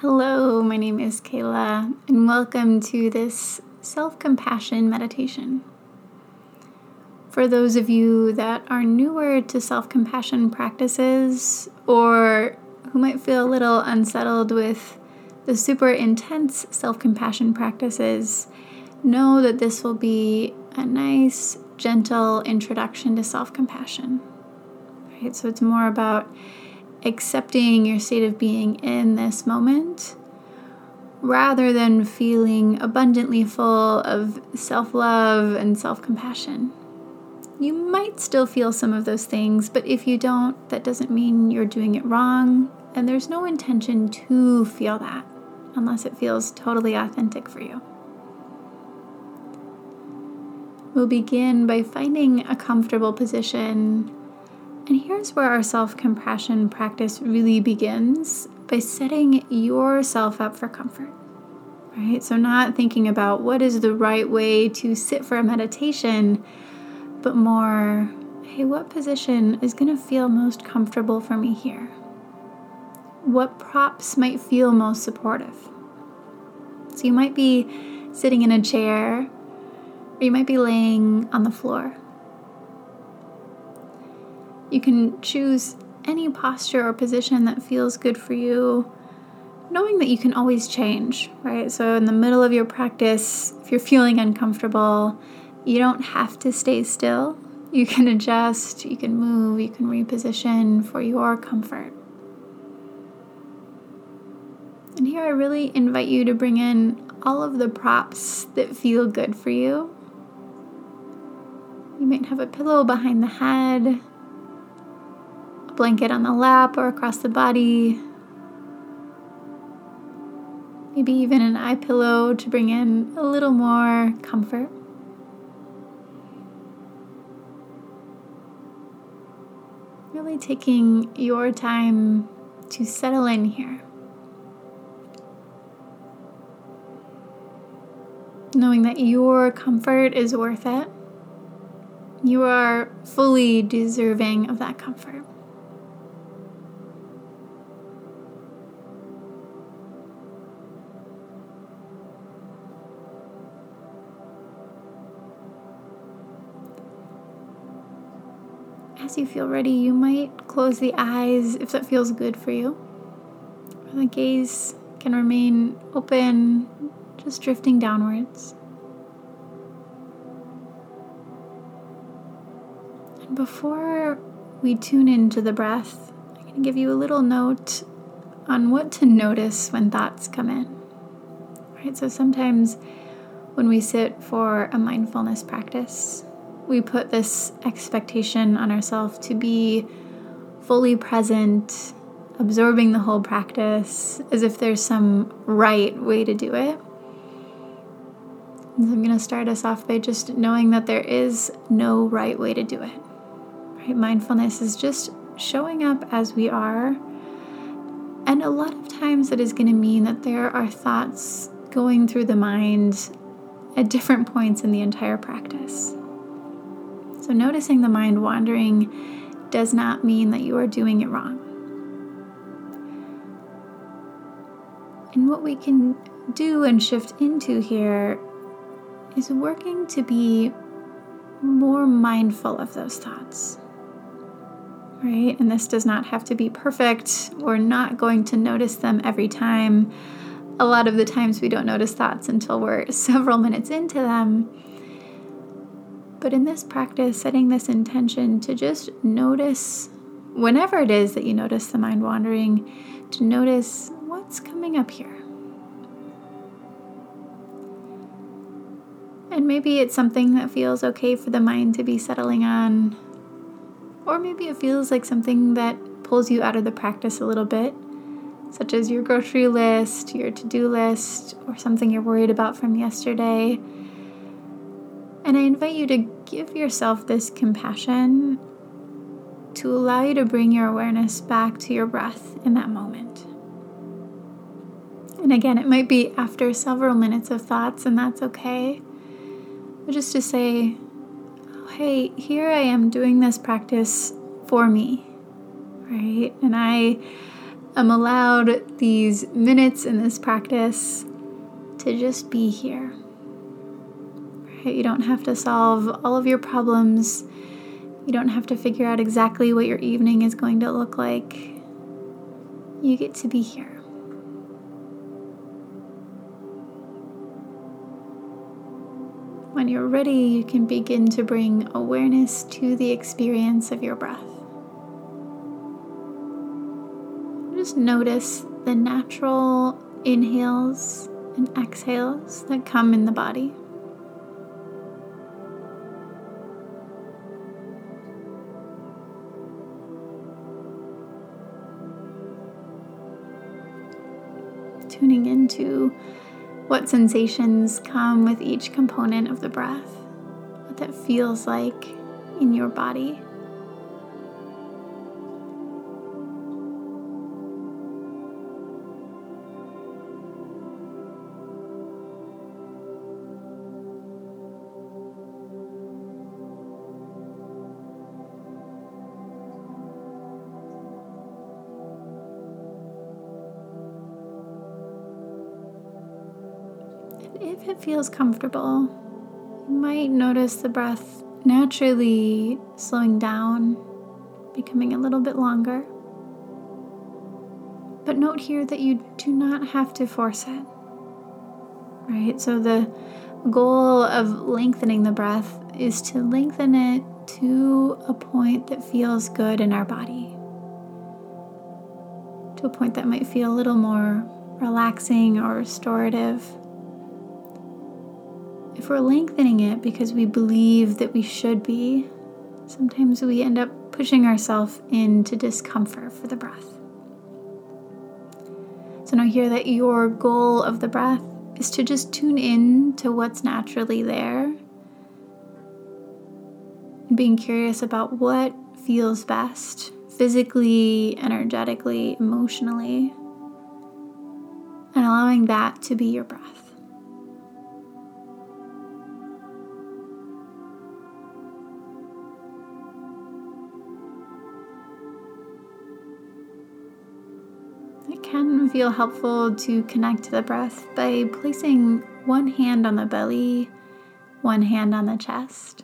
Hello, my name is Kayla, and welcome to this self compassion meditation. For those of you that are newer to self compassion practices or who might feel a little unsettled with the super intense self compassion practices, know that this will be a nice, gentle introduction to self compassion. Right? So it's more about accepting your state of being in this moment rather than feeling abundantly full of self love and self compassion. You might still feel some of those things, but if you don't, that doesn't mean you're doing it wrong, and there's no intention to feel that unless it feels totally authentic for you. We'll begin by finding a comfortable position and here's where our self compassion practice really begins by setting yourself up for comfort. Right? So, not thinking about what is the right way to sit for a meditation, but more, hey, what position is going to feel most comfortable for me here? What props might feel most supportive? So, you might be sitting in a chair, or you might be laying on the floor. You can choose any posture or position that feels good for you, knowing that you can always change, right? So, in the middle of your practice, if you're feeling uncomfortable, you don't have to stay still. You can adjust, you can move, you can reposition for your comfort. And here I really invite you to bring in all of the props that feel good for you. You might have a pillow behind the head, blanket on the lap or across the body. Maybe even an eye pillow to bring in a little more comfort. Really taking your time to settle in here. Knowing that your comfort is worth it. You are fully deserving of that comfort. As you feel ready, you might close the eyes if that feels good for you. The gaze can remain open, just drifting downwards. And before we tune into the breath, I'm going to give you a little note on what to notice when thoughts come in. Right? So sometimes when we sit for a mindfulness practice, we put this expectation on ourselves to be fully present, absorbing the whole practice as if there's some right way to do it. And I'm going to start us off by just knowing that there is no right way to do it. Right? Mindfulness is just showing up as we are. And a lot of times it is going to mean that there are thoughts going through the mind at different points in the entire practice. So, noticing the mind wandering does not mean that you are doing it wrong. And what we can do and shift into here is working to be more mindful of those thoughts. Right? And this does not have to be perfect. We're not going to notice them every time. A lot of the times we don't notice thoughts until we're several minutes into them. But in this practice, setting this intention to just notice whenever it is that you notice the mind wandering, to notice what's coming up here. And maybe it's something that feels okay for the mind to be settling on, or maybe it feels like something that pulls you out of the practice a little bit, such as your grocery list, your to do list, or something you're worried about from yesterday. And I invite you to give yourself this compassion to allow you to bring your awareness back to your breath in that moment. And again, it might be after several minutes of thoughts, and that's okay. But just to say, oh, hey, here I am doing this practice for me, right? And I am allowed these minutes in this practice to just be here. You don't have to solve all of your problems. You don't have to figure out exactly what your evening is going to look like. You get to be here. When you're ready, you can begin to bring awareness to the experience of your breath. Just notice the natural inhales and exhales that come in the body. Tuning into what sensations come with each component of the breath, what that feels like in your body. If it feels comfortable, you might notice the breath naturally slowing down, becoming a little bit longer. But note here that you do not have to force it. Right? So the goal of lengthening the breath is to lengthen it to a point that feels good in our body. To a point that might feel a little more relaxing or restorative if we're lengthening it because we believe that we should be, sometimes we end up pushing ourselves into discomfort for the breath. So now, hear that your goal of the breath is to just tune in to what's naturally there, being curious about what feels best physically, energetically, emotionally, and allowing that to be your breath. Feel helpful to connect to the breath by placing one hand on the belly, one hand on the chest.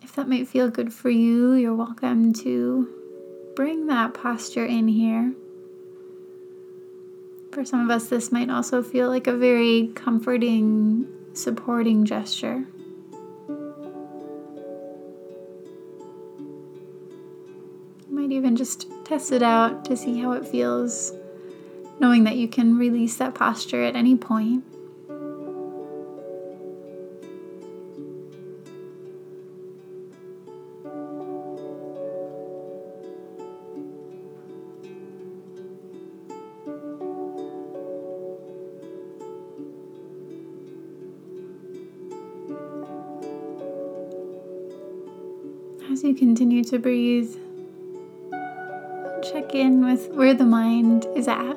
If that might feel good for you, you're welcome to bring that posture in here. For some of us, this might also feel like a very comforting, supporting gesture. Might even just test it out to see how it feels, knowing that you can release that posture at any point. As you continue to breathe, in with where the mind is at.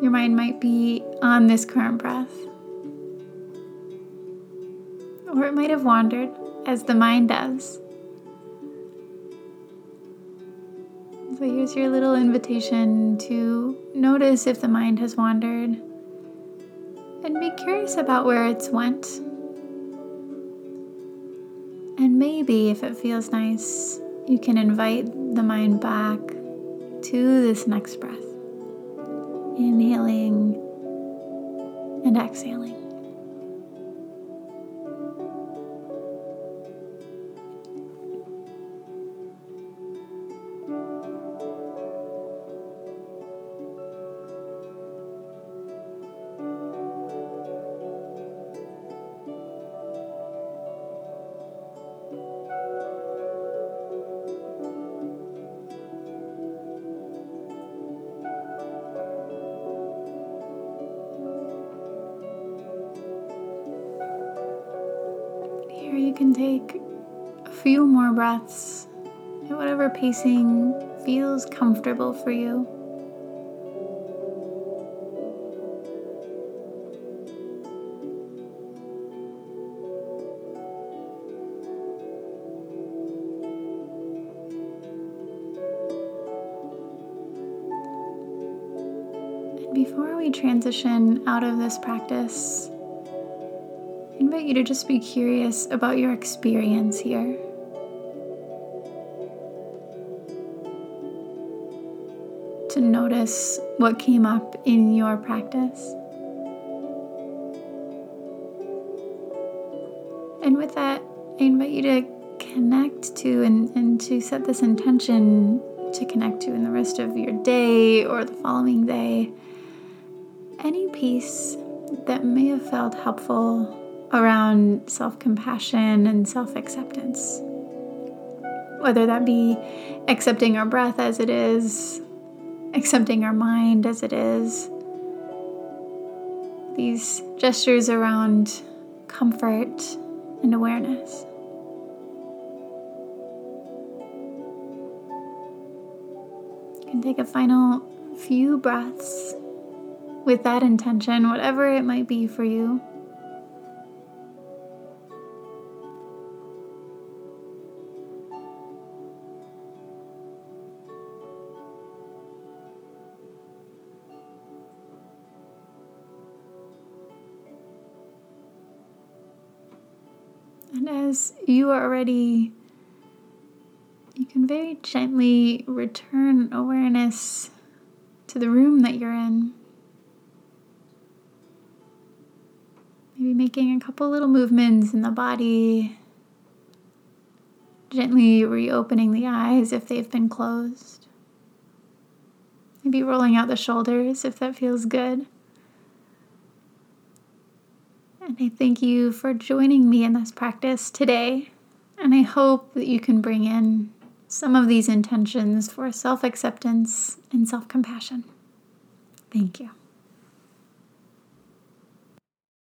Your mind might be on this current breath, or it might have wandered, as the mind does. So here's your little invitation to notice if the mind has wandered and be curious about where it's went. And maybe if it feels nice, you can invite the mind back to this next breath, inhaling and exhaling. can take a few more breaths at whatever pacing feels comfortable for you. before we transition out of this practice, invite you to just be curious about your experience here. To notice what came up in your practice. And with that, I invite you to connect to and, and to set this intention to connect to in the rest of your day or the following day. Any piece that may have felt helpful around self compassion and self acceptance. Whether that be accepting our breath as it is, accepting our mind as it is, these gestures around comfort and awareness. Can take a final few breaths with that intention, whatever it might be for you. And as you are ready, you can very gently return awareness to the room that you're in. Maybe making a couple little movements in the body, gently reopening the eyes if they've been closed. Maybe rolling out the shoulders if that feels good. And I thank you for joining me in this practice today. And I hope that you can bring in some of these intentions for self acceptance and self compassion. Thank you.